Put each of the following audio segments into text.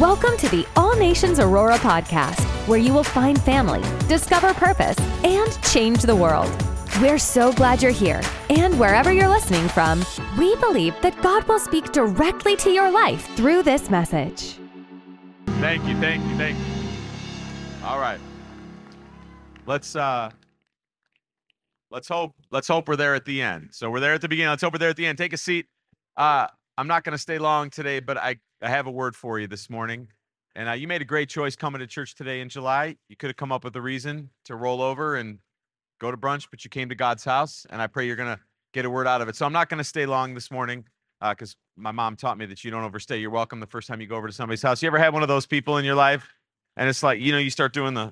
Welcome to the All Nations Aurora podcast, where you will find family, discover purpose, and change the world. We're so glad you're here. And wherever you're listening from, we believe that God will speak directly to your life through this message. Thank you, thank you, thank you. All right. Let's uh let's hope let's hope we're there at the end. So we're there at the beginning. Let's hope we're there at the end. Take a seat. Uh I'm not going to stay long today, but I I have a word for you this morning. And uh, you made a great choice coming to church today in July. You could have come up with a reason to roll over and go to brunch, but you came to God's house, and I pray you're going to get a word out of it. So I'm not going to stay long this morning because uh, my mom taught me that you don't overstay. You're welcome the first time you go over to somebody's house. You ever had one of those people in your life, and it's like you know you start doing the.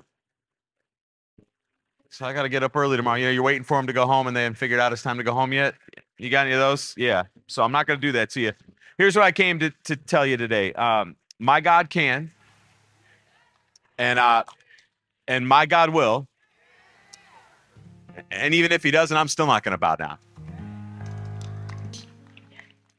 So I got to get up early tomorrow. You know, you're waiting for them to go home, and they haven't figured out it's time to go home yet. You got any of those? Yeah. So I'm not going to do that to you. Here's what I came to, to tell you today. Um, my God can, and uh, and my God will. And even if he doesn't, I'm still not going to bow down.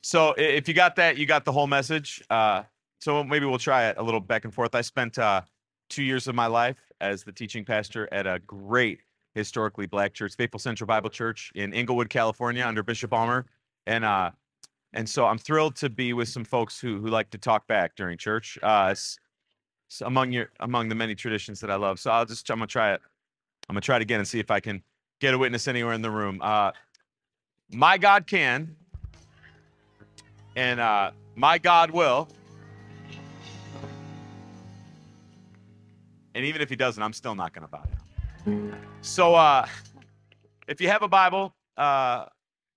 So if you got that, you got the whole message. Uh, so maybe we'll try it a little back and forth. I spent uh, two years of my life as the teaching pastor at a great historically black church, Faithful Central Bible Church in Inglewood, California, under Bishop Ulmer. And uh, and so I'm thrilled to be with some folks who who like to talk back during church. Uh, among your among the many traditions that I love. So I'll just I'm gonna try it. I'm gonna try it again and see if I can get a witness anywhere in the room. Uh, my God can, and uh, my God will. And even if he doesn't, I'm still not to bow down. So, uh, if you have a Bible, uh,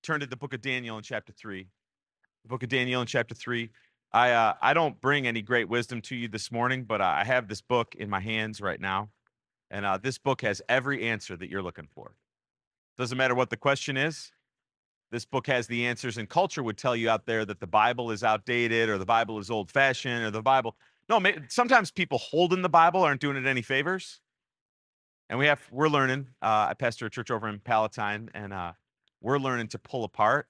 turn to the book of Daniel in chapter 3. The book of Daniel in chapter 3. I, uh, I don't bring any great wisdom to you this morning, but I have this book in my hands right now. And uh, this book has every answer that you're looking for. Doesn't matter what the question is. This book has the answers, and culture would tell you out there that the Bible is outdated or the Bible is old fashioned or the Bible. No, sometimes people holding the Bible aren't doing it any favors. And we have, we're learning. Uh, I pastor a church over in Palatine, and uh, we're learning to pull apart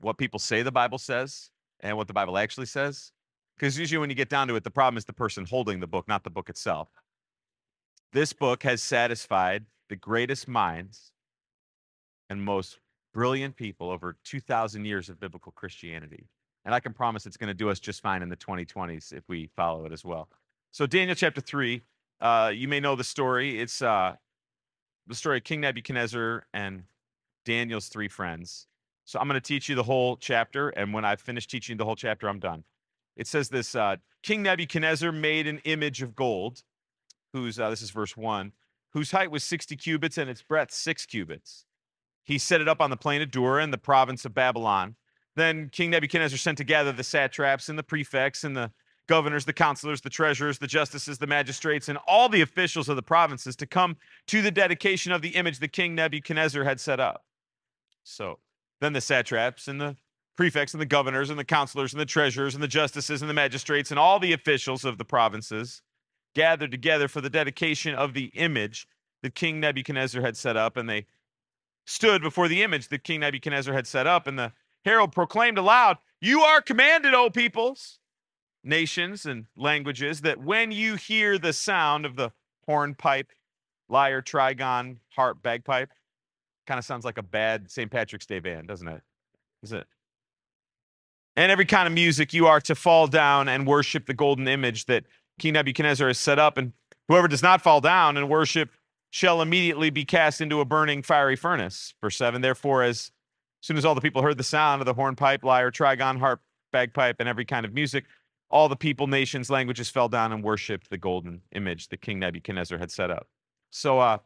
what people say the Bible says and what the Bible actually says. Because usually, when you get down to it, the problem is the person holding the book, not the book itself. This book has satisfied the greatest minds and most brilliant people over 2,000 years of biblical Christianity. And I can promise it's going to do us just fine in the 2020s if we follow it as well. So, Daniel chapter 3, uh, you may know the story. It's uh, the story of King Nebuchadnezzar and Daniel's three friends. So, I'm going to teach you the whole chapter. And when I finish teaching the whole chapter, I'm done. It says this uh, King Nebuchadnezzar made an image of gold, whose, uh, this is verse 1, whose height was 60 cubits and its breadth six cubits he set it up on the plain of Dura in the province of Babylon. Then King Nebuchadnezzar sent to gather the satraps and the prefects and the governors, the counselors, the treasurers, the justices, the magistrates, and all the officials of the provinces to come to the dedication of the image that King Nebuchadnezzar had set up. So then the satraps and the prefects and the governors and the counselors and the treasurers and the justices and the magistrates and all the officials of the provinces gathered together for the dedication of the image that King Nebuchadnezzar had set up, and they stood before the image that King Nebuchadnezzar had set up, and the herald proclaimed aloud, You are commanded, O peoples, nations, and languages, that when you hear the sound of the hornpipe, lyre, trigon, harp, bagpipe, kind of sounds like a bad St. Patrick's Day band, doesn't it? Is it? And every kind of music, you are to fall down and worship the golden image that King Nebuchadnezzar has set up. And whoever does not fall down and worship shall immediately be cast into a burning fiery furnace. Verse 7 Therefore, as soon as all the people heard the sound of the hornpipe, lyre, trigon, harp, bagpipe, and every kind of music, all the people, nations, languages fell down and worshiped the golden image that King Nebuchadnezzar had set up. So, uh,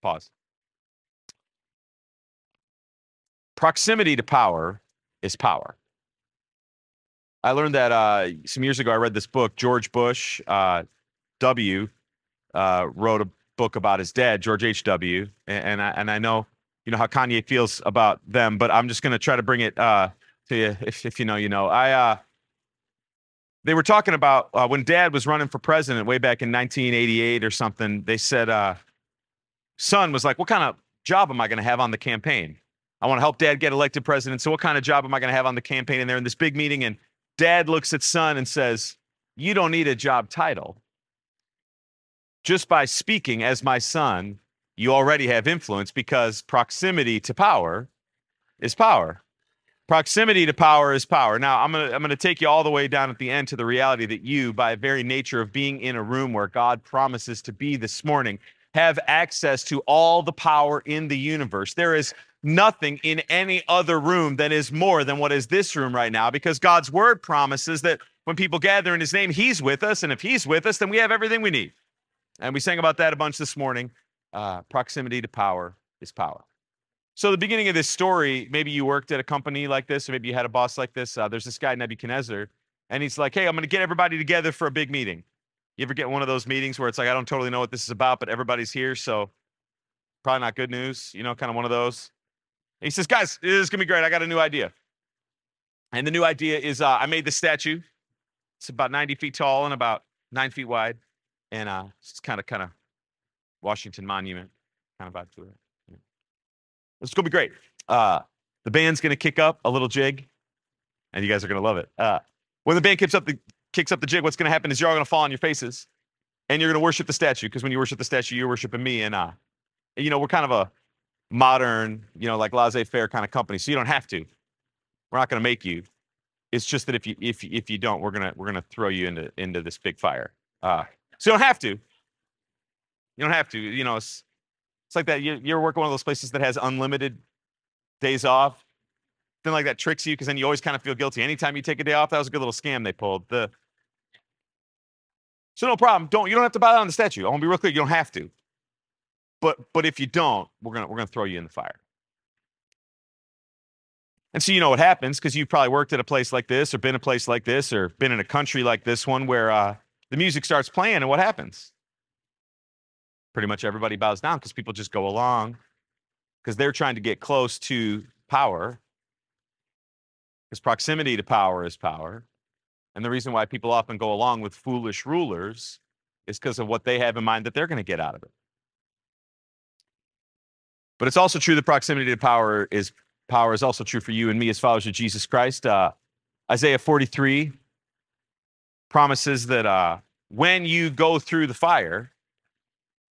pause. Proximity to power is power. I learned that uh, some years ago. I read this book. George Bush uh, W. Uh, wrote a book about his dad, George H.W. And, and I and I know you know how Kanye feels about them, but I'm just going to try to bring it uh, to you. If if you know, you know. I uh, they were talking about uh, when Dad was running for president way back in 1988 or something. They said, son was like, "What kind of job am I going to have on the campaign? I want to help Dad get elected president. So what kind of job am I going to have on the campaign?" And they're in this big meeting, and Dad looks at son and says, you don't need a job title. Just by speaking as my son, you already have influence because proximity to power is power. Proximity to power is power. Now, I'm going to I'm going to take you all the way down at the end to the reality that you by very nature of being in a room where God promises to be this morning have access to all the power in the universe. There is nothing in any other room that is more than what is this room right now because God's word promises that when people gather in his name, he's with us. And if he's with us, then we have everything we need. And we sang about that a bunch this morning. Uh, proximity to power is power. So, the beginning of this story, maybe you worked at a company like this, or maybe you had a boss like this. Uh, there's this guy, Nebuchadnezzar, and he's like, Hey, I'm going to get everybody together for a big meeting. You ever get one of those meetings where it's like, I don't totally know what this is about, but everybody's here. So, probably not good news, you know, kind of one of those. And he says, Guys, this is going to be great. I got a new idea. And the new idea is uh, I made this statue. It's about 90 feet tall and about nine feet wide. And uh, it's kind of, kind of Washington Monument kind of vibe to it. It's gonna be great. Uh, the band's gonna kick up a little jig, and you guys are gonna love it. Uh, when the band kicks up the kicks up the jig, what's gonna happen is you're all gonna fall on your faces, and you're gonna worship the statue because when you worship the statue, you're worshiping me. And uh, you know we're kind of a modern, you know, like laissez-faire kind of company, so you don't have to. We're not gonna make you. It's just that if you if if you don't, we're gonna we're gonna throw you into into this big fire. Uh, so you don't have to. You don't have to. You know, it's it's like that. You, you're working one of those places that has unlimited days off. Then like that tricks you because then you always kind of feel guilty. Anytime you take a day off, that was a good little scam they pulled. The so no problem. Don't you don't have to bow down the statue. I want to be real clear. You don't have to. But but if you don't, we're gonna we're gonna throw you in the fire. And so you know what happens because you've probably worked at a place like this, or been a place like this, or been in a country like this one where uh, the music starts playing, and what happens? pretty much everybody bows down because people just go along because they're trying to get close to power because proximity to power is power and the reason why people often go along with foolish rulers is because of what they have in mind that they're going to get out of it but it's also true that proximity to power is power is also true for you and me as followers of jesus christ uh, isaiah 43 promises that uh, when you go through the fire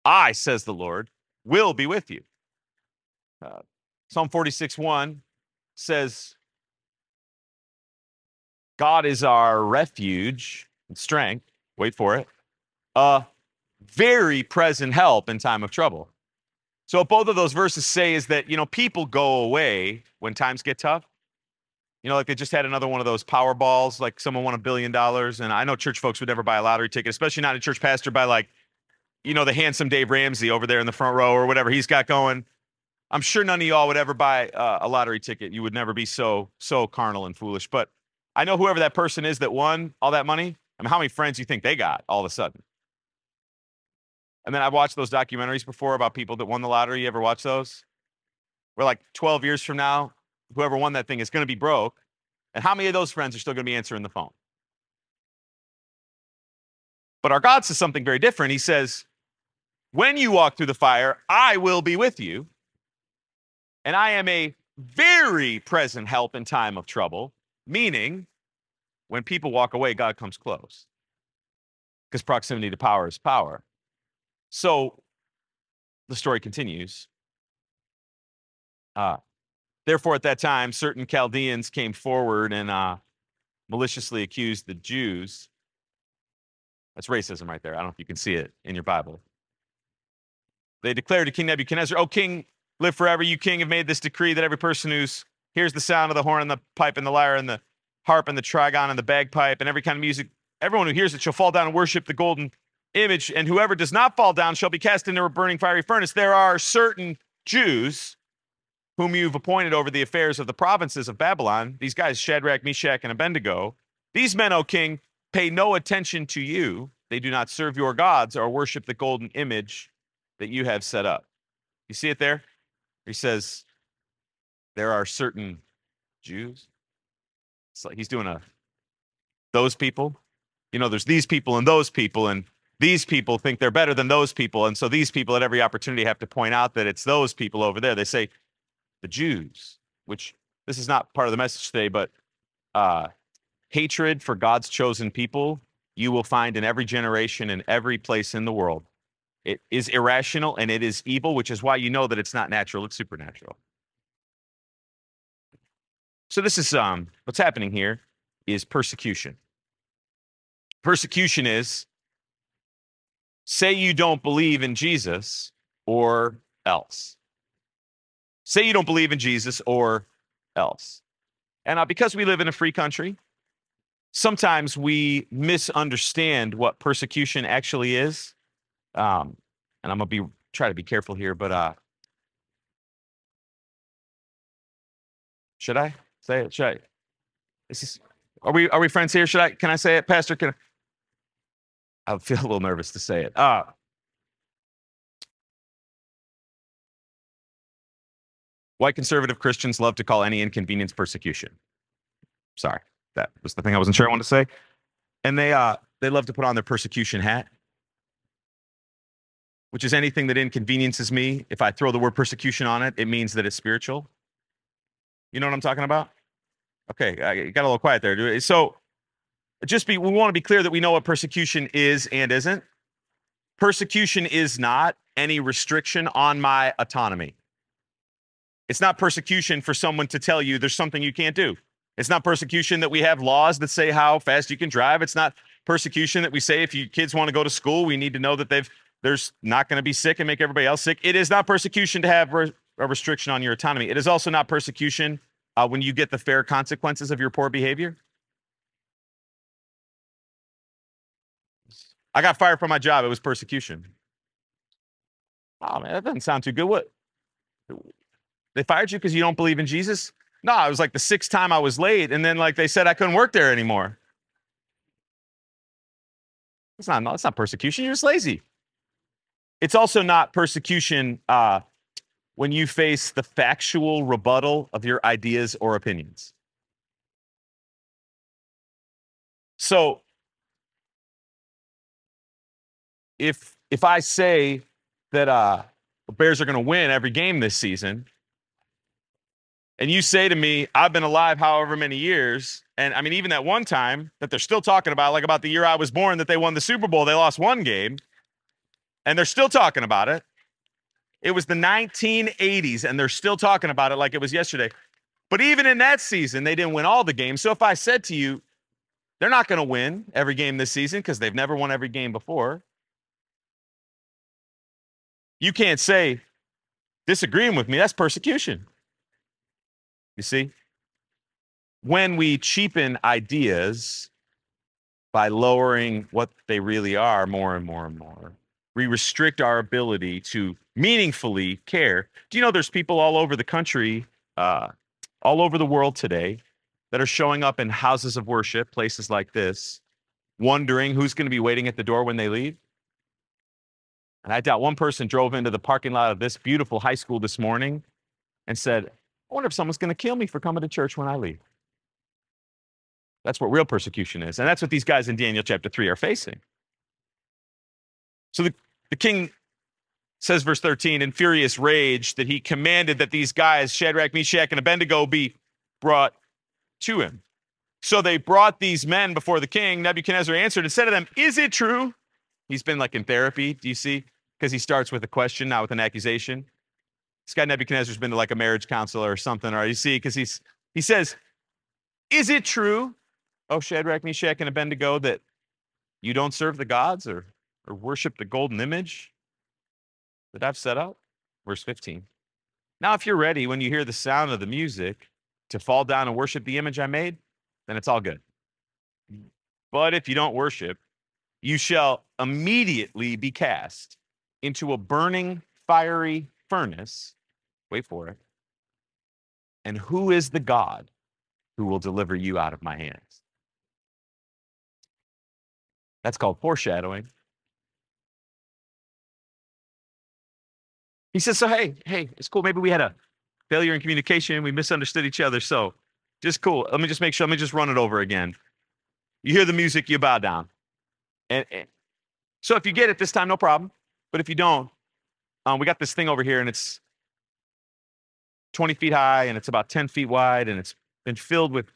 I, says the Lord, will be with you. Uh, Psalm 46 1 says, God is our refuge and strength. Wait for it. A very present help in time of trouble. So, what both of those verses say is that, you know, people go away when times get tough. You know, like they just had another one of those Powerballs, like someone won a billion dollars. And I know church folks would never buy a lottery ticket, especially not a church pastor by like you know, the handsome Dave Ramsey over there in the front row or whatever he's got going. I'm sure none of y'all would ever buy uh, a lottery ticket. You would never be so so carnal and foolish. But I know whoever that person is that won all that money. I mean, how many friends do you think they got all of a sudden? And then I've watched those documentaries before about people that won the lottery. You ever watch those? Where like 12 years from now, whoever won that thing is going to be broke. And how many of those friends are still going to be answering the phone? But our God says something very different. He says, when you walk through the fire, I will be with you. And I am a very present help in time of trouble, meaning when people walk away, God comes close because proximity to power is power. So the story continues. Uh, therefore, at that time, certain Chaldeans came forward and uh, maliciously accused the Jews. That's racism right there. I don't know if you can see it in your Bible. They declared to King Nebuchadnezzar, O king, live forever. You, king, have made this decree that every person who's hears the sound of the horn and the pipe and the lyre and the harp and the trigon and the bagpipe and every kind of music, everyone who hears it shall fall down and worship the golden image. And whoever does not fall down shall be cast into a burning fiery furnace. There are certain Jews whom you've appointed over the affairs of the provinces of Babylon, these guys, Shadrach, Meshach, and Abednego. These men, O king, pay no attention to you. They do not serve your gods or worship the golden image that you have set up. You see it there? He says, There are certain Jews. It's like he's doing a those people. You know, there's these people and those people, and these people think they're better than those people. And so these people at every opportunity have to point out that it's those people over there. They say the Jews, which this is not part of the message today, but uh, hatred for God's chosen people you will find in every generation in every place in the world. It is irrational and it is evil, which is why you know that it's not natural, it's supernatural. So this is um what's happening here is persecution. Persecution is say you don't believe in Jesus or else. Say you don't believe in Jesus or else. And uh, because we live in a free country, sometimes we misunderstand what persecution actually is. Um, and I'm gonna be try to be careful here, but uh, should I say it? Should I? Is this, are we are we friends here? Should I? Can I say it, Pastor? Can I? I feel a little nervous to say it. Uh, white conservative Christians love to call any inconvenience persecution. Sorry, that was the thing I wasn't sure I wanted to say. And they uh they love to put on their persecution hat, which is anything that inconveniences me. If I throw the word persecution on it, it means that it's spiritual. You know what I'm talking about? Okay, I got a little quiet there. So just be we want to be clear that we know what persecution is and isn't. Persecution is not any restriction on my autonomy. It's not persecution for someone to tell you there's something you can't do. It's not persecution that we have laws that say how fast you can drive. It's not persecution that we say if you kids want to go to school, we need to know that they've there's not going to be sick and make everybody else sick. It is not persecution to have re- a restriction on your autonomy. It is also not persecution uh, when you get the fair consequences of your poor behavior. I got fired from my job. It was persecution. Oh man, that doesn't sound too good. What? They fired you because you don't believe in Jesus? No, it was like the sixth time I was late, and then like they said I couldn't work there anymore. It's not. No, it's not persecution. You're just lazy. It's also not persecution uh, when you face the factual rebuttal of your ideas or opinions. So if if I say that uh, Bears are going to win every game this season, and you say to me, I've been alive however many years, and I mean, even that one time that they're still talking about, like about the year I was born, that they won the Super Bowl, they lost one game, and they're still talking about it. It was the 1980s, and they're still talking about it like it was yesterday. But even in that season, they didn't win all the games. So if I said to you, they're not going to win every game this season because they've never won every game before, you can't say disagreeing with me. That's persecution. You see? When we cheapen ideas by lowering what they really are more and more and more, we restrict our ability to meaningfully care. Do you know there's people all over the country, uh, all over the world today that are showing up in houses of worship, places like this, wondering who's going to be waiting at the door when they leave? And I doubt one person drove into the parking lot of this beautiful high school this morning and said, I wonder if someone's going to kill me for coming to church when I leave. That's what real persecution is. And that's what these guys in Daniel chapter 3 are facing. So the, the king says, verse 13, in furious rage, that he commanded that these guys, Shadrach, Meshach, and Abednego, be brought to him. So they brought these men before the king. Nebuchadnezzar answered and said to them, Is it true? He's been like in therapy, do you see? Because he starts with a question, not with an accusation. This guy Nebuchadnezzar's been to like a marriage counselor or something, or you see, because he's he says, Is it true, oh Shadrach, Meshach, and Abednego, that you don't serve the gods or or worship the golden image that I've set up? Verse 15. Now, if you're ready when you hear the sound of the music to fall down and worship the image I made, then it's all good. But if you don't worship, you shall immediately be cast into a burning fiery furnace. Wait for it. And who is the God who will deliver you out of my hands? That's called foreshadowing. He says, So, hey, hey, it's cool. Maybe we had a failure in communication. We misunderstood each other. So, just cool. Let me just make sure. Let me just run it over again. You hear the music, you bow down. And, and so, if you get it this time, no problem. But if you don't, um, we got this thing over here and it's 20 feet high and it's about 10 feet wide and it's been filled with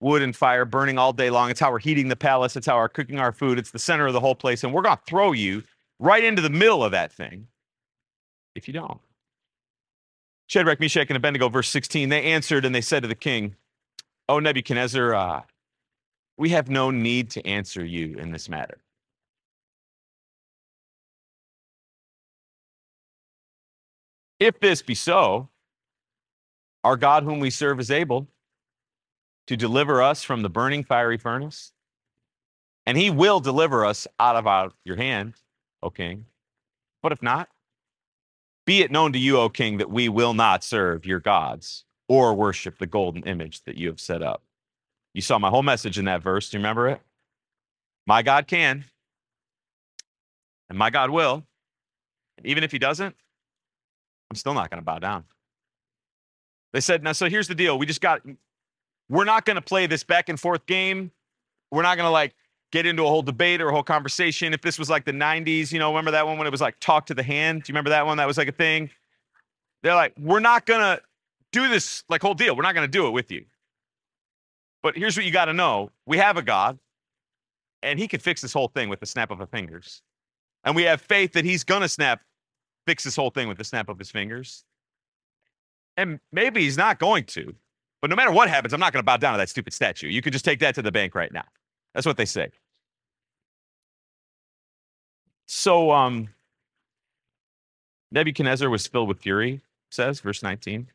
wood and fire burning all day long. It's how we're heating the palace. It's how we're cooking our food. It's the center of the whole place. And we're going to throw you right into the middle of that thing if you don't. Shadrach, Meshach, and Abednego, verse 16, they answered and they said to the king, O Nebuchadnezzar, uh, we have no need to answer you in this matter. If this be so, our God, whom we serve, is able to deliver us from the burning fiery furnace, and he will deliver us out of our, your hand, O king. But if not, be it known to you, O king, that we will not serve your gods or worship the golden image that you have set up. You saw my whole message in that verse. Do you remember it? My God can, and my God will. And even if he doesn't, I'm still not going to bow down. They said, now, so here's the deal. We just got, we're not going to play this back and forth game. We're not going to like get into a whole debate or a whole conversation. If this was like the 90s, you know, remember that one when it was like talk to the hand? Do you remember that one? That was like a thing. They're like, we're not going to do this like whole deal. We're not going to do it with you. But here's what you got to know we have a God, and he can fix this whole thing with the snap of a fingers. And we have faith that he's going to snap, fix this whole thing with the snap of his fingers. And maybe he's not going to. But no matter what happens, I'm not going to bow down to that stupid statue. You could just take that to the bank right now. That's what they say. So um Nebuchadnezzar was filled with fury, says verse 19.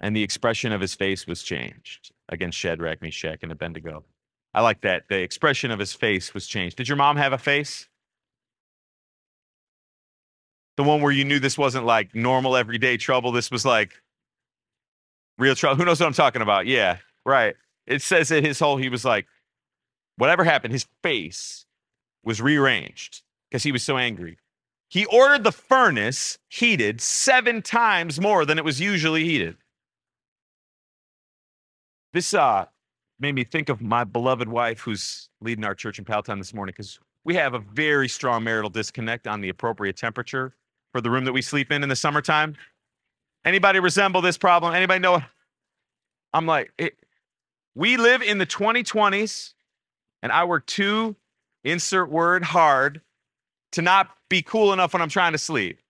And the expression of his face was changed against Shadrach, Meshach, and Abednego. I like that. The expression of his face was changed. Did your mom have a face? The one where you knew this wasn't like normal everyday trouble. This was like real trouble. Who knows what I'm talking about? Yeah, right. It says that his whole, he was like, whatever happened, his face was rearranged because he was so angry. He ordered the furnace heated seven times more than it was usually heated. This uh, made me think of my beloved wife who's leading our church in Palatine this morning because we have a very strong marital disconnect on the appropriate temperature for the room that we sleep in in the summertime. Anybody resemble this problem? Anybody know? I'm like, it, we live in the 2020s, and I work too, insert word, hard to not be cool enough when I'm trying to sleep.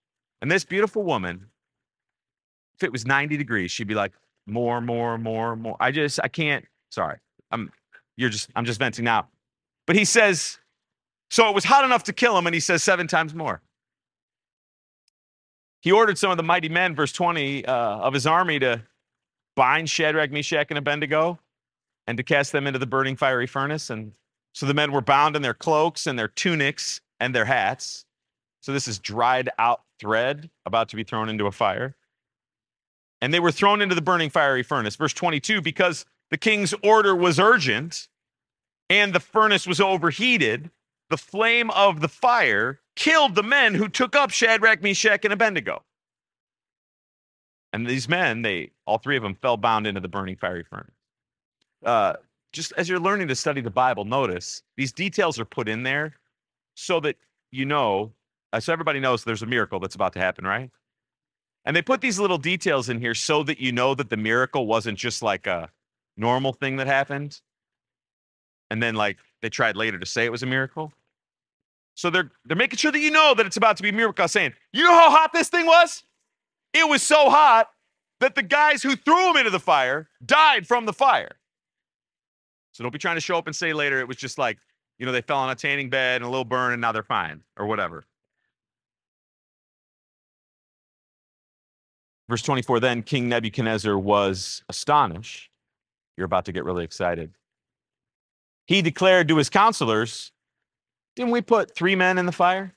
And this beautiful woman, if it was 90 degrees, she'd be like, more, more, more, more. I just, I can't. Sorry. I'm, you're just, I'm just venting now. But he says, so it was hot enough to kill him, and he says seven times more. He ordered some of the mighty men, verse 20, uh, of his army to bind Shadrach, Meshach, and Abednego and to cast them into the burning fiery furnace. And so the men were bound in their cloaks and their tunics and their hats. So this is dried out thread about to be thrown into a fire. And they were thrown into the burning fiery furnace. Verse 22 because the king's order was urgent and the furnace was overheated, the flame of the fire killed the men who took up Shadrach, Meshach, and Abednego. And these men, they all three of them fell bound into the burning fiery furnace. Uh, just as you're learning to study the Bible, notice these details are put in there so that you know, uh, so everybody knows there's a miracle that's about to happen, right? And they put these little details in here so that you know that the miracle wasn't just like a normal thing that happened. And then like they tried later to say it was a miracle. So they're they're making sure that you know that it's about to be a miracle. Saying, you know how hot this thing was? It was so hot that the guys who threw him into the fire died from the fire. So don't be trying to show up and say later it was just like, you know, they fell on a tanning bed and a little burn and now they're fine or whatever. Verse 24 Then King Nebuchadnezzar was astonished. You're about to get really excited. He declared to his counselors, Didn't we put three men in the fire?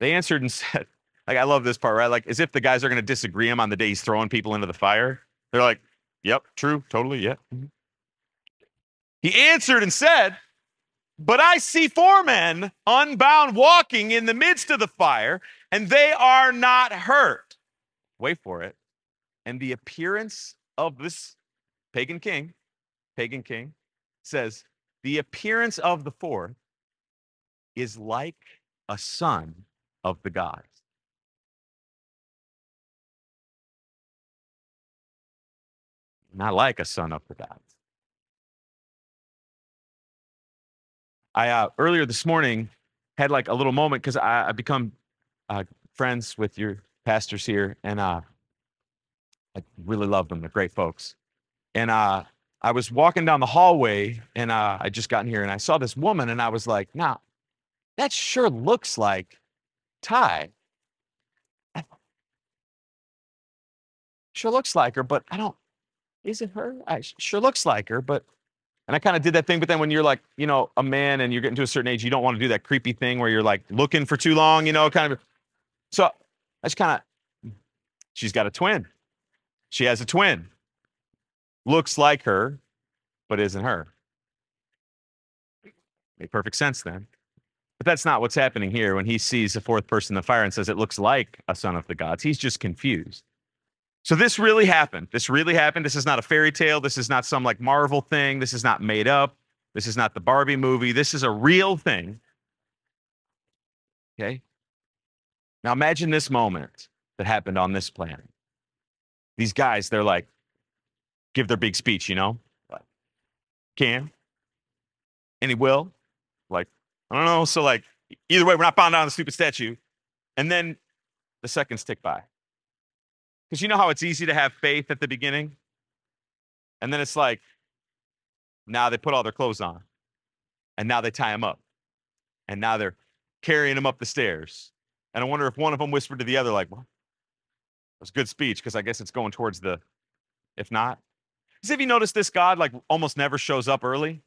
They answered and said, like, I love this part, right? Like, as if the guys are going to disagree him on the day he's throwing people into the fire. They're like, Yep, true, totally, yeah. Mm-hmm. He answered and said, But I see four men unbound walking in the midst of the fire, and they are not hurt. Wait for it. And the appearance of this pagan king, pagan king, says, The appearance of the fourth is like a son of the gods. not like a son of the gods. I uh, earlier this morning had like a little moment because I, I become uh, friends with your pastors here, and uh, I really love them. They're great folks. And uh, I was walking down the hallway, and uh, I just got in here, and I saw this woman, and I was like, "Now, that sure looks like Ty. Sure looks like her, but I don't. Is it her? I sure looks like her, but and I kind of did that thing, but then when you're like, you know, a man and you're getting to a certain age, you don't want to do that creepy thing where you're like looking for too long, you know, kind of. So I just kind of, she's got a twin. She has a twin. Looks like her, but isn't her. Made perfect sense then. But that's not what's happening here when he sees the fourth person in the fire and says it looks like a son of the gods. He's just confused. So this really happened. This really happened. This is not a fairy tale. This is not some like Marvel thing. This is not made up. This is not the Barbie movie. This is a real thing. Okay? Now imagine this moment that happened on this planet. These guys, they're like, give their big speech, you know? Like, can. And he will. Like, I don't know. So, like, either way, we're not bound down the stupid statue. And then the seconds tick by. Because you know how it's easy to have faith at the beginning? And then it's like, now they put all their clothes on. And now they tie them up. And now they're carrying them up the stairs. And I wonder if one of them whispered to the other, like, well, it was a good speech because I guess it's going towards the, if not. Because if you notice this God, like, almost never shows up early.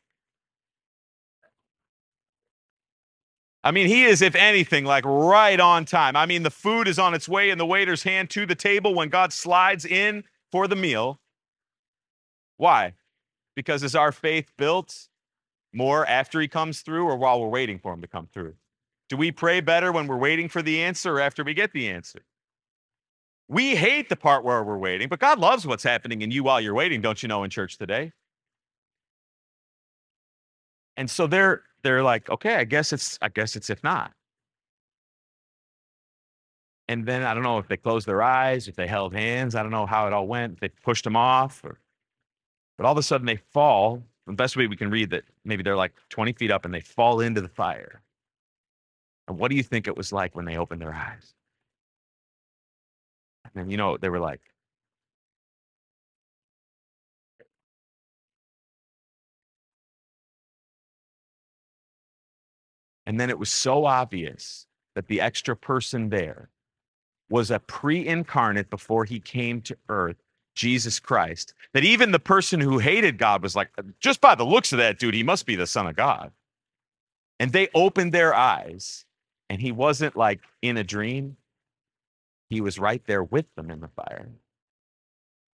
I mean, he is, if anything, like right on time. I mean, the food is on its way in the waiter's hand to the table when God slides in for the meal. Why? Because is our faith built more after he comes through or while we're waiting for him to come through? Do we pray better when we're waiting for the answer or after we get the answer? We hate the part where we're waiting, but God loves what's happening in you while you're waiting, don't you know, in church today? And so they're they're like, okay, I guess it's I guess it's if not. And then I don't know if they closed their eyes, if they held hands, I don't know how it all went. They pushed them off, or, but all of a sudden they fall. The best way we can read that maybe they're like 20 feet up and they fall into the fire. And what do you think it was like when they opened their eyes? And you know, they were like, And then it was so obvious that the extra person there was a pre incarnate before he came to earth, Jesus Christ, that even the person who hated God was like, uh, just by the looks of that dude, he must be the Son of God. And they opened their eyes, and he wasn't like in a dream, he was right there with them in the fire.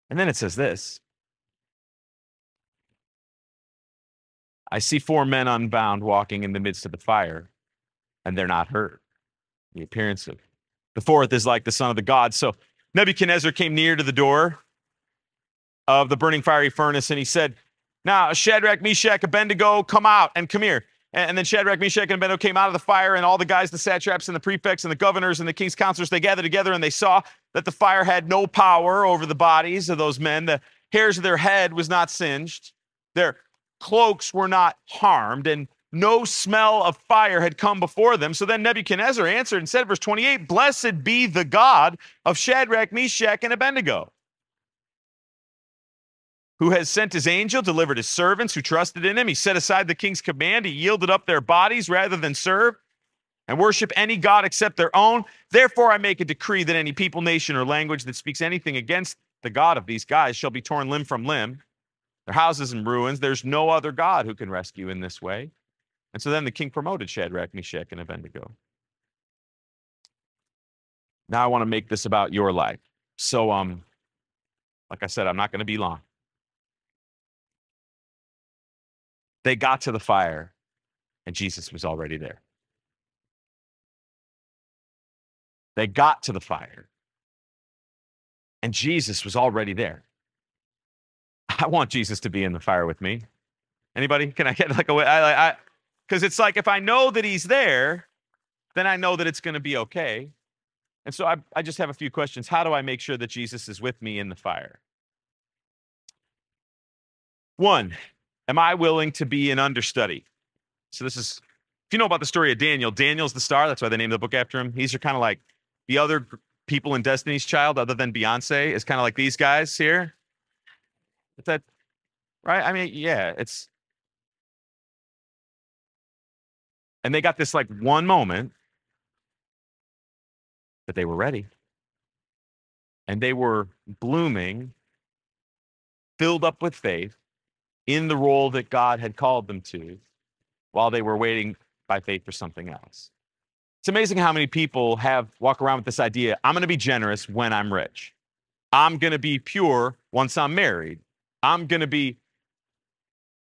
And then it says this I see four men unbound walking in the midst of the fire, and they're not hurt. The appearance of the fourth is like the son of the gods. So Nebuchadnezzar came near to the door of the burning fiery furnace, and he said, Now, Shadrach, Meshach, Abednego, come out and come here. And then Shadrach, Meshach, and Abednego came out of the fire, and all the guys, the satraps, and the prefects, and the governors, and the king's counselors, they gathered together, and they saw that the fire had no power over the bodies of those men. The hairs of their head was not singed. Their cloaks were not harmed, and no smell of fire had come before them. So then Nebuchadnezzar answered and said, verse 28, Blessed be the God of Shadrach, Meshach, and Abednego, who has sent his angel, delivered his servants who trusted in him. He set aside the king's command, he yielded up their bodies rather than serve and worship any God except their own. Therefore, I make a decree that any people, nation, or language that speaks anything against the God of these guys shall be torn limb from limb their houses in ruins. There's no other God who can rescue in this way. And so then the king promoted Shadrach, Meshach, and Abednego. Now I want to make this about your life. So, um, like I said, I'm not going to be long. They got to the fire, and Jesus was already there. They got to the fire, and Jesus was already there. I want Jesus to be in the fire with me. Anybody? Can I get like a way? I, I, because it's like if I know that he's there, then I know that it's going to be okay. And so I, I just have a few questions. How do I make sure that Jesus is with me in the fire? One, am I willing to be an understudy? So this is, if you know about the story of Daniel, Daniel's the star. That's why they named the book after him. These are kind of like the other people in Destiny's Child, other than Beyonce, is kind of like these guys here. Is that right? I mean, yeah, it's. And they got this like one moment that they were ready. And they were blooming, filled up with faith in the role that God had called them to while they were waiting by faith for something else. It's amazing how many people have walk around with this idea I'm going to be generous when I'm rich. I'm going to be pure once I'm married. I'm going to be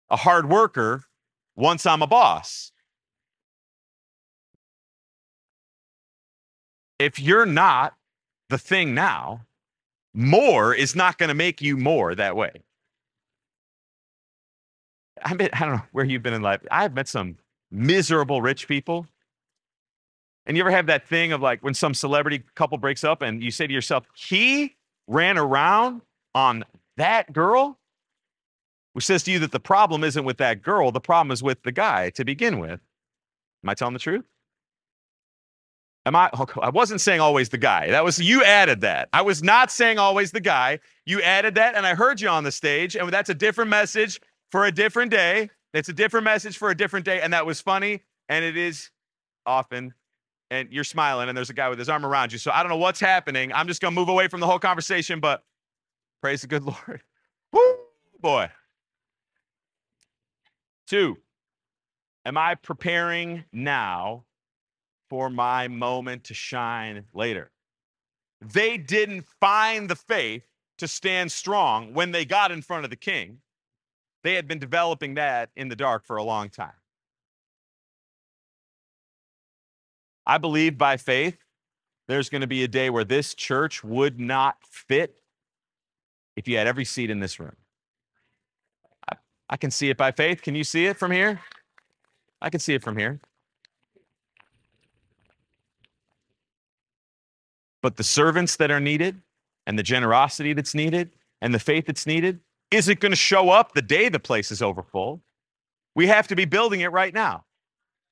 a hard worker once I'm a boss. If you're not the thing now, more is not going to make you more that way. I mean, I don't know where you've been in life. I've met some miserable rich people. And you ever have that thing of like when some celebrity couple breaks up and you say to yourself, he ran around on that girl? Which says to you that the problem isn't with that girl, the problem is with the guy to begin with. Am I telling the truth? Am I? Oh, I wasn't saying always the guy. That was you added that. I was not saying always the guy. You added that, and I heard you on the stage, and that's a different message for a different day. It's a different message for a different day, and that was funny, and it is often. And you're smiling, and there's a guy with his arm around you. So I don't know what's happening. I'm just gonna move away from the whole conversation, but praise the good Lord. Woo, boy. Two, am I preparing now for my moment to shine later? They didn't find the faith to stand strong when they got in front of the king. They had been developing that in the dark for a long time. I believe by faith, there's going to be a day where this church would not fit if you had every seat in this room. I, I can see it by faith. Can you see it from here? I can see it from here. But the servants that are needed and the generosity that's needed and the faith that's needed isn't going to show up the day the place is overfull. We have to be building it right now.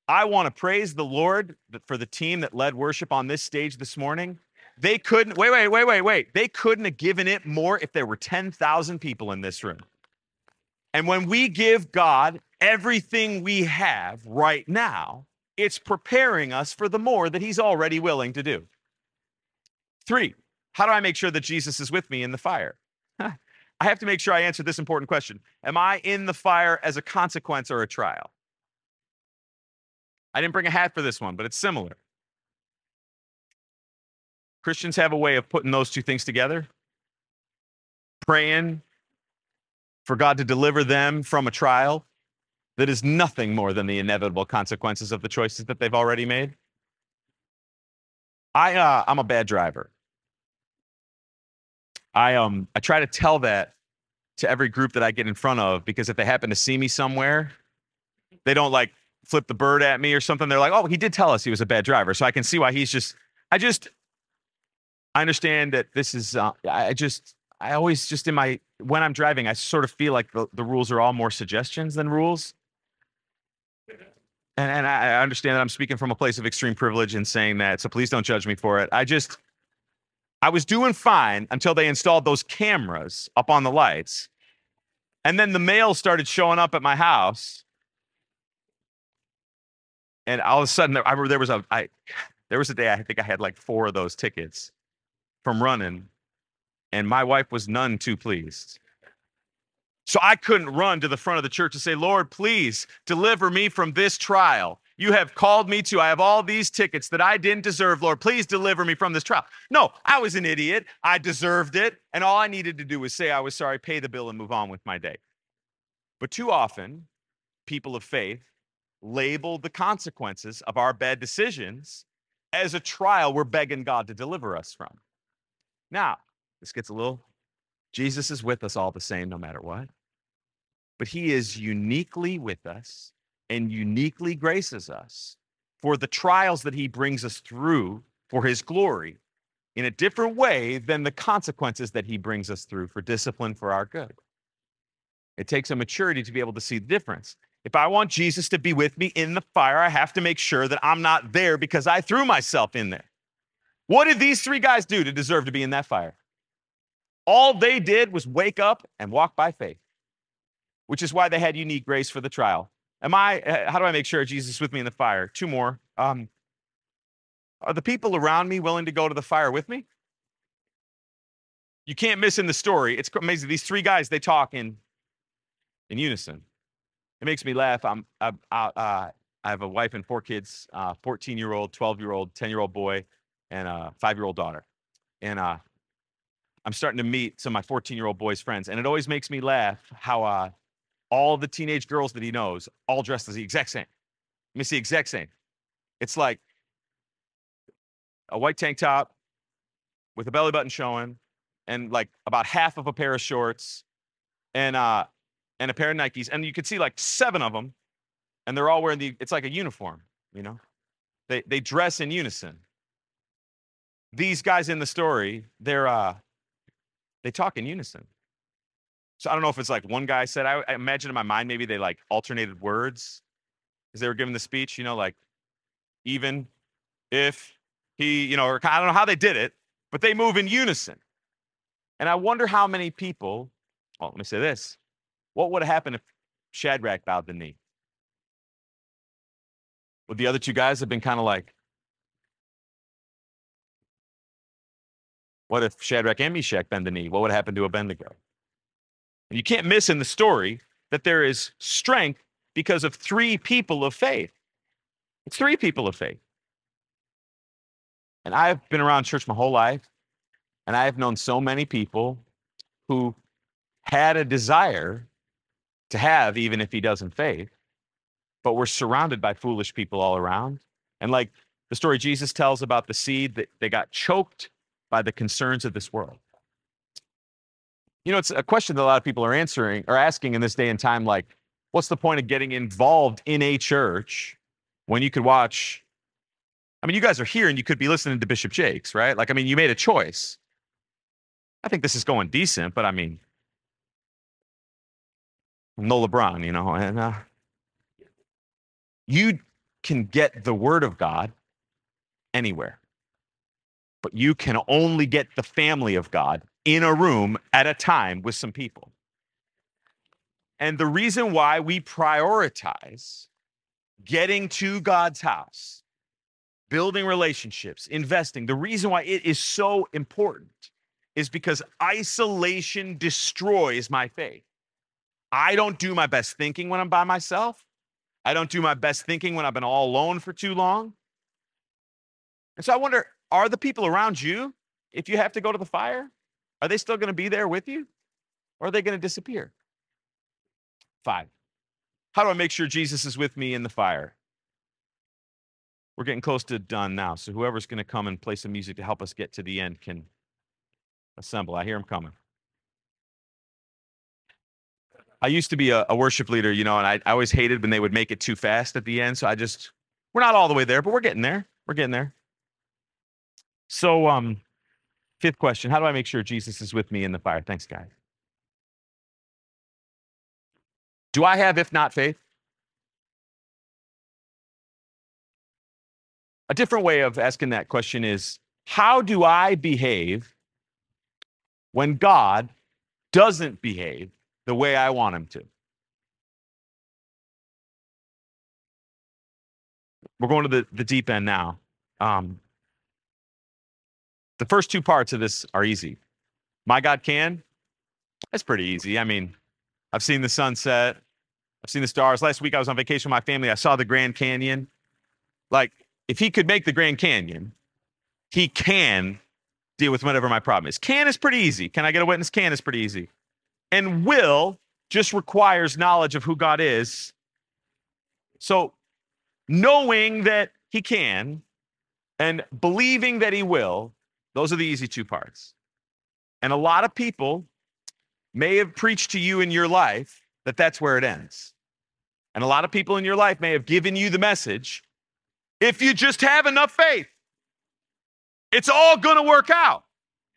I want to praise the Lord for the team that led worship on this stage this morning. They couldn't, wait, wait, wait, wait, wait. They couldn't have given it more if there were 10,000 people in this room. And when we give God everything we have right now, it's preparing us for the more that He's already willing to do. Three, how do I make sure that Jesus is with me in the fire? I have to make sure I answer this important question Am I in the fire as a consequence or a trial? I didn't bring a hat for this one, but it's similar. Christians have a way of putting those two things together praying for God to deliver them from a trial that is nothing more than the inevitable consequences of the choices that they've already made. I, uh, I'm a bad driver. I um I try to tell that to every group that I get in front of because if they happen to see me somewhere, they don't like flip the bird at me or something. They're like, "Oh, he did tell us he was a bad driver." So I can see why he's just I just I understand that this is uh, I just I always just in my when I'm driving, I sort of feel like the, the rules are all more suggestions than rules. And, and I understand that I'm speaking from a place of extreme privilege and saying that, so please don't judge me for it. I just I was doing fine until they installed those cameras up on the lights. And then the mail started showing up at my house. And all of a sudden, I there was a I, there was a day I think I had like four of those tickets from running, and my wife was none too pleased. So I couldn't run to the front of the church and say, Lord, please deliver me from this trial. You have called me to. I have all these tickets that I didn't deserve. Lord, please deliver me from this trial. No, I was an idiot. I deserved it. And all I needed to do was say I was sorry, pay the bill, and move on with my day. But too often, people of faith label the consequences of our bad decisions as a trial we're begging God to deliver us from. Now, this gets a little, Jesus is with us all the same, no matter what. But he is uniquely with us and uniquely graces us for the trials that he brings us through for his glory in a different way than the consequences that he brings us through for discipline for our good. It takes a maturity to be able to see the difference. If I want Jesus to be with me in the fire, I have to make sure that I'm not there because I threw myself in there. What did these three guys do to deserve to be in that fire? All they did was wake up and walk by faith, which is why they had unique grace for the trial. Am I, uh, how do I make sure Jesus is with me in the fire? Two more. Um, are the people around me willing to go to the fire with me? You can't miss in the story. It's amazing. These three guys, they talk in, in unison. It makes me laugh. I'm, I, uh, I have a wife and four kids, 14 year old, 12 year old, 10 year old boy, and a five year old daughter. And uh, I'm starting to meet some of my 14 year old boy's friends. And it always makes me laugh how uh, all the teenage girls that he knows all dressed as the exact same. I mean, it's the exact same. It's like a white tank top with a belly button showing and like about half of a pair of shorts and uh and a pair of Nikes. And you could see like seven of them, and they're all wearing the it's like a uniform, you know. They they dress in unison. These guys in the story, they're uh they talk in unison. So I don't know if it's like one guy said, I, I imagine in my mind maybe they like alternated words as they were giving the speech, you know, like even if he, you know, or I don't know how they did it, but they move in unison. And I wonder how many people, well, let me say this. What would have happened if Shadrach bowed the knee? Would the other two guys have been kind of like, what if Shadrach and Meshach bend the knee? What would happen to Abednego? And you can't miss in the story that there is strength because of three people of faith. It's three people of faith. And I've been around church my whole life, and I have known so many people who had a desire to have, even if he doesn't faith, but were surrounded by foolish people all around. And like the story Jesus tells about the seed that they got choked by the concerns of this world. You know, it's a question that a lot of people are answering or asking in this day and time like, what's the point of getting involved in a church when you could watch? I mean, you guys are here and you could be listening to Bishop Jakes, right? Like, I mean, you made a choice. I think this is going decent, but I mean, no LeBron, you know, and uh, you can get the word of God anywhere, but you can only get the family of God in a room at a time with some people. And the reason why we prioritize getting to God's house, building relationships, investing, the reason why it is so important is because isolation destroys my faith. I don't do my best thinking when I'm by myself. I don't do my best thinking when I've been all alone for too long. And so I wonder are the people around you, if you have to go to the fire, are they still going to be there with you? Or are they going to disappear? Five. How do I make sure Jesus is with me in the fire? We're getting close to done now. So whoever's going to come and play some music to help us get to the end can assemble. I hear them coming. I used to be a, a, worship leader, you know, and I, I always hated when they would make it too fast at the end. So I just, we're not all the way there, but we're getting there. We're getting there. So, um, fifth question How do I make sure Jesus is with me in the fire? Thanks, guys. Do I have, if not faith? A different way of asking that question is How do I behave when God doesn't behave the way I want him to. We're going to the, the deep end now. Um, the first two parts of this are easy. My God can. That's pretty easy. I mean, I've seen the sunset. I've seen the stars. Last week I was on vacation with my family. I saw the Grand Canyon. Like, if he could make the Grand Canyon, he can deal with whatever my problem is. Can is pretty easy. Can I get a witness? Can is pretty easy. And will just requires knowledge of who God is. So, knowing that He can and believing that He will, those are the easy two parts. And a lot of people may have preached to you in your life that that's where it ends. And a lot of people in your life may have given you the message if you just have enough faith, it's all going to work out.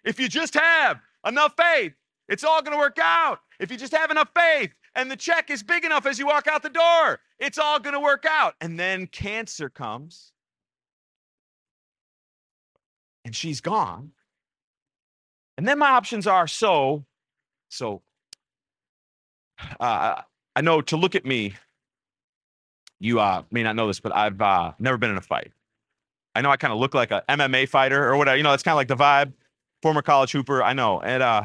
If you just have enough faith, it's all going to work out. If you just have enough faith, and the check is big enough as you walk out the door. It's all going to work out. And then cancer comes, and she's gone. And then my options are so, so. Uh, I know to look at me, you uh, may not know this, but I've uh, never been in a fight. I know I kind of look like a MMA fighter or whatever. You know, that's kind of like the vibe. Former college hooper, I know. And uh,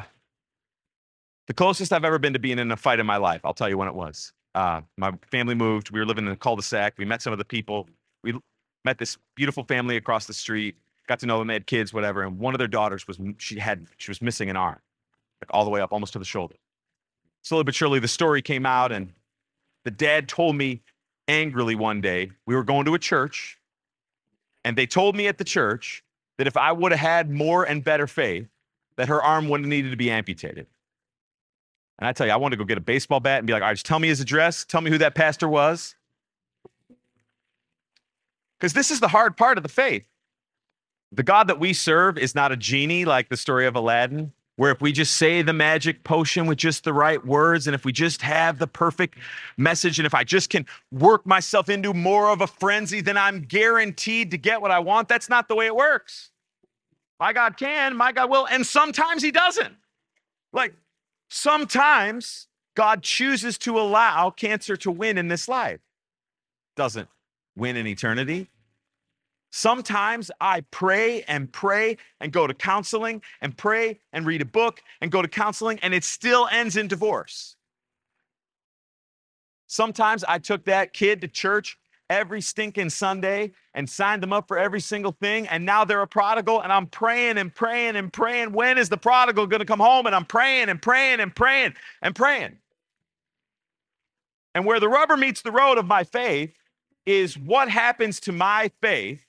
the closest I've ever been to being in a fight in my life, I'll tell you when it was. Uh, my family moved. We were living in a cul-de-sac. We met some of the people. We met this beautiful family across the street. Got to know them. They had kids, whatever. And one of their daughters was she had she was missing an arm, like all the way up, almost to the shoulder. Slowly but surely, the story came out, and the dad told me angrily one day we were going to a church, and they told me at the church that if I would have had more and better faith, that her arm wouldn't have needed to be amputated. And I tell you, I wanted to go get a baseball bat and be like, all right, just tell me his address, tell me who that pastor was. Because this is the hard part of the faith. The God that we serve is not a genie like the story of Aladdin, where if we just say the magic potion with just the right words, and if we just have the perfect message, and if I just can work myself into more of a frenzy, then I'm guaranteed to get what I want. That's not the way it works. My God can, my God will, and sometimes He doesn't. Like, Sometimes God chooses to allow cancer to win in this life, doesn't win in eternity. Sometimes I pray and pray and go to counseling and pray and read a book and go to counseling, and it still ends in divorce. Sometimes I took that kid to church every stinking Sunday and signed them up for every single thing. And now they're a prodigal. And I'm praying and praying and praying. When is the prodigal going to come home? And I'm praying and praying and praying and praying. And where the rubber meets the road of my faith is what happens to my faith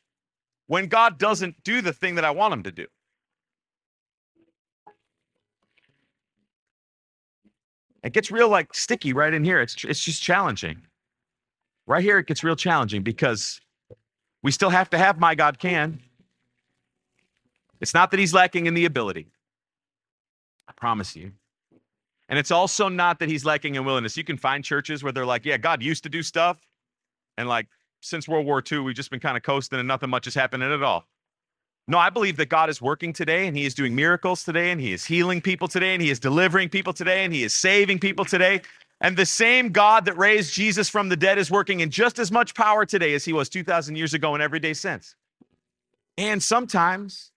when God doesn't do the thing that I want him to do. It gets real like sticky right in here. It's it's just challenging. Right here, it gets real challenging because we still have to have my God can. It's not that he's lacking in the ability. I promise you. And it's also not that he's lacking in willingness. You can find churches where they're like, yeah, God used to do stuff. And like since World War II, we've just been kind of coasting and nothing much is happening at all. No, I believe that God is working today and he is doing miracles today and he is healing people today and he is delivering people today and he is saving people today. And the same God that raised Jesus from the dead is working in just as much power today as he was 2,000 years ago and every day since. And sometimes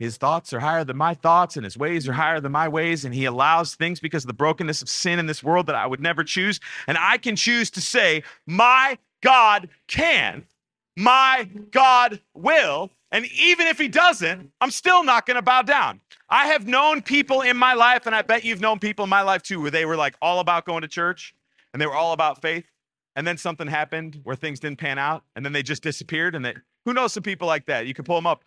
his thoughts are higher than my thoughts and his ways are higher than my ways. And he allows things because of the brokenness of sin in this world that I would never choose. And I can choose to say, My God can, my God will. And even if he doesn't, I'm still not going to bow down. I have known people in my life, and I bet you've known people in my life too, where they were like all about going to church and they were all about faith. And then something happened where things didn't pan out, and then they just disappeared. And they, who knows some people like that? You can pull them up.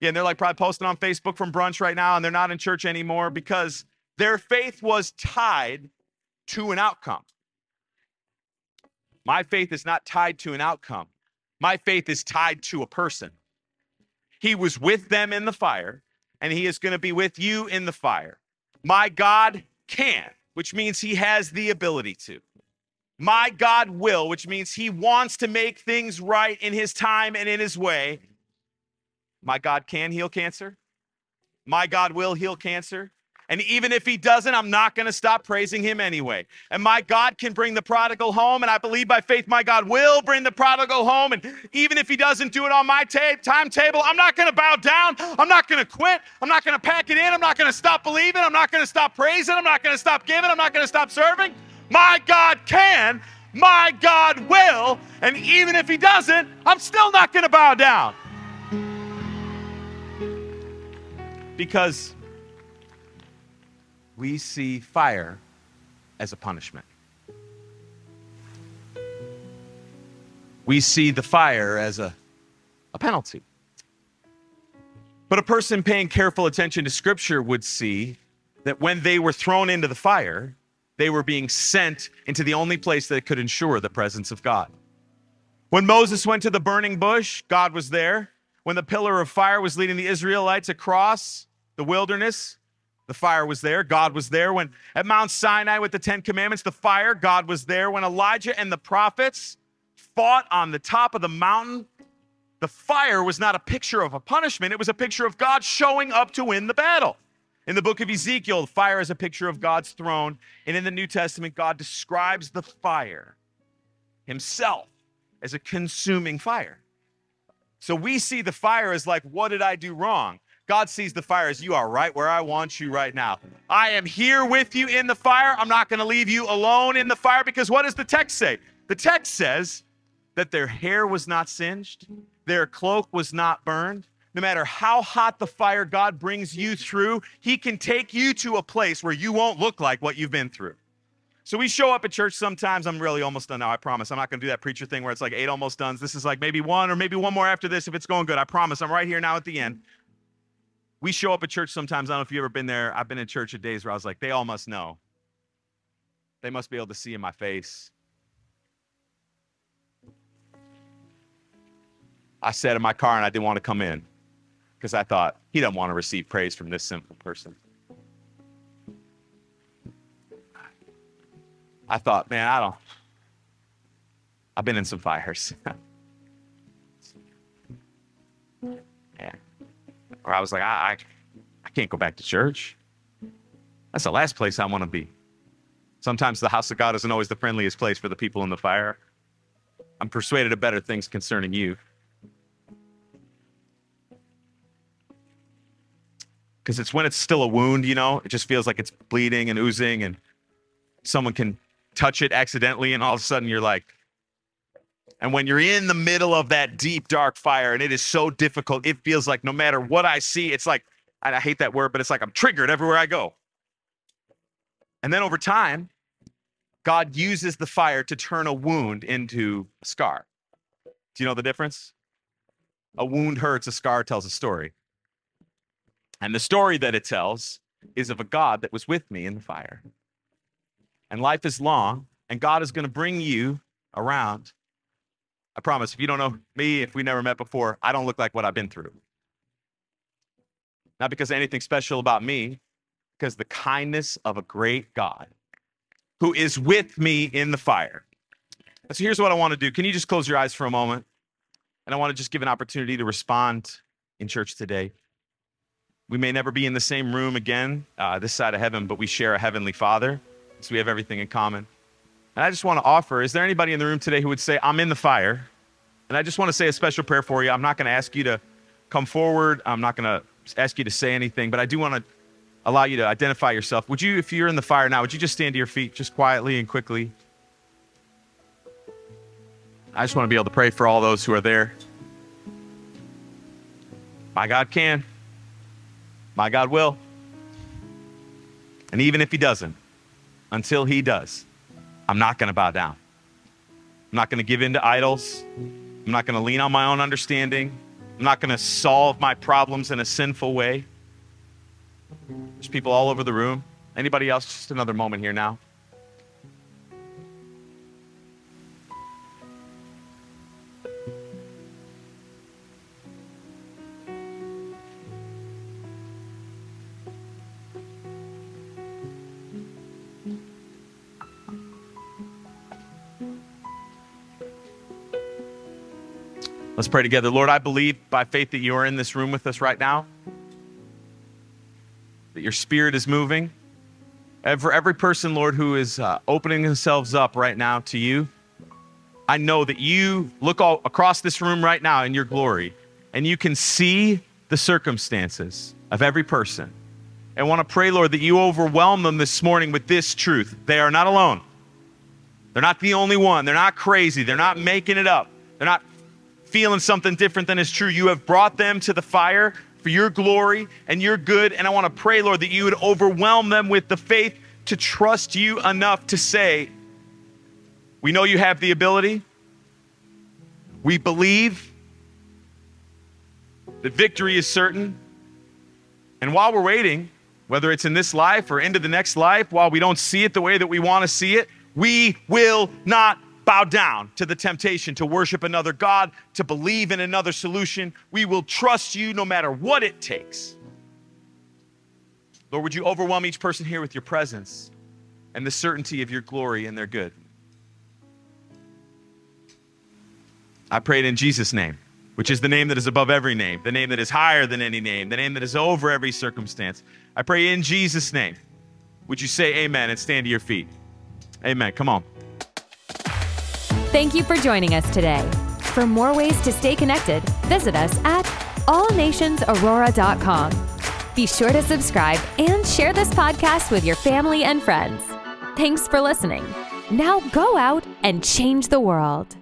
Yeah, and they're like probably posting on Facebook from brunch right now, and they're not in church anymore because their faith was tied to an outcome. My faith is not tied to an outcome. My faith is tied to a person. He was with them in the fire, and he is going to be with you in the fire. My God can, which means he has the ability to. My God will, which means he wants to make things right in his time and in his way. My God can heal cancer. My God will heal cancer. And even if he doesn't, I'm not going to stop praising him anyway. And my God can bring the prodigal home. And I believe by faith, my God will bring the prodigal home. And even if he doesn't do it on my ta- timetable, I'm not going to bow down. I'm not going to quit. I'm not going to pack it in. I'm not going to stop believing. I'm not going to stop praising. I'm not going to stop giving. I'm not going to stop serving. My God can. My God will. And even if he doesn't, I'm still not going to bow down. Because we see fire as a punishment. We see the fire as a, a penalty. But a person paying careful attention to Scripture would see that when they were thrown into the fire, they were being sent into the only place that could ensure the presence of God. When Moses went to the burning bush, God was there. When the pillar of fire was leading the Israelites across the wilderness, the fire was there. God was there when at Mount Sinai with the Ten Commandments, the fire, God was there. When Elijah and the prophets fought on the top of the mountain, the fire was not a picture of a punishment, it was a picture of God showing up to win the battle. In the book of Ezekiel, fire is a picture of God's throne. And in the New Testament, God describes the fire himself as a consuming fire. So we see the fire as like, what did I do wrong? God sees the fire as you are right where I want you right now. I am here with you in the fire. I'm not going to leave you alone in the fire because what does the text say? The text says that their hair was not singed, their cloak was not burned. No matter how hot the fire God brings you through, He can take you to a place where you won't look like what you've been through. So we show up at church sometimes. I'm really almost done now. I promise. I'm not going to do that preacher thing where it's like eight almost done. This is like maybe one or maybe one more after this if it's going good. I promise. I'm right here now at the end. We show up at church sometimes. I don't know if you've ever been there. I've been in church at days where I was like, they all must know. They must be able to see in my face. I sat in my car and I didn't want to come in because I thought he doesn't want to receive praise from this simple person. I thought, man, I don't. I've been in some fires. I was like, I, I, I can't go back to church. That's the last place I want to be. Sometimes the house of God isn't always the friendliest place for the people in the fire. I'm persuaded of better things concerning you. because it's when it's still a wound, you know, it just feels like it's bleeding and oozing, and someone can touch it accidentally, and all of a sudden you're like, and when you're in the middle of that deep, dark fire, and it is so difficult, it feels like no matter what I see, it's like, I hate that word, but it's like I'm triggered everywhere I go. And then over time, God uses the fire to turn a wound into a scar. Do you know the difference? A wound hurts, a scar tells a story. And the story that it tells is of a God that was with me in the fire. And life is long, and God is going to bring you around. I promise, if you don't know me, if we never met before, I don't look like what I've been through. Not because of anything special about me, because the kindness of a great God who is with me in the fire. So here's what I want to do. Can you just close your eyes for a moment? And I want to just give an opportunity to respond in church today. We may never be in the same room again, uh, this side of heaven, but we share a heavenly Father, so we have everything in common. And I just want to offer is there anybody in the room today who would say, I'm in the fire? And I just want to say a special prayer for you. I'm not going to ask you to come forward, I'm not going to ask you to say anything, but I do want to allow you to identify yourself. Would you, if you're in the fire now, would you just stand to your feet just quietly and quickly? I just want to be able to pray for all those who are there. My God can. My God will. And even if He doesn't, until He does, I'm not going to bow down. I'm not going to give in to idols. I'm not going to lean on my own understanding. I'm not going to solve my problems in a sinful way. There's people all over the room. Anybody else? Just another moment here now. Let's pray together. Lord, I believe by faith that you are in this room with us right now, that your spirit is moving. And For every person, Lord, who is uh, opening themselves up right now to you, I know that you look all across this room right now in your glory and you can see the circumstances of every person. And want to pray, Lord, that you overwhelm them this morning with this truth. They are not alone. They're not the only one. They're not crazy. They're not making it up. They're not feeling something different than is true. You have brought them to the fire for your glory and your good. And I want to pray, Lord, that you would overwhelm them with the faith to trust you enough to say, We know you have the ability. We believe that victory is certain. And while we're waiting, whether it's in this life or into the next life, while we don't see it the way that we want to see it, we will not bow down to the temptation to worship another God, to believe in another solution. We will trust you no matter what it takes. Lord, would you overwhelm each person here with your presence and the certainty of your glory and their good? I pray it in Jesus' name, which is the name that is above every name, the name that is higher than any name, the name that is over every circumstance. I pray in Jesus' name. Would you say amen and stand to your feet? Amen. Come on. Thank you for joining us today. For more ways to stay connected, visit us at allnationsaurora.com. Be sure to subscribe and share this podcast with your family and friends. Thanks for listening. Now go out and change the world.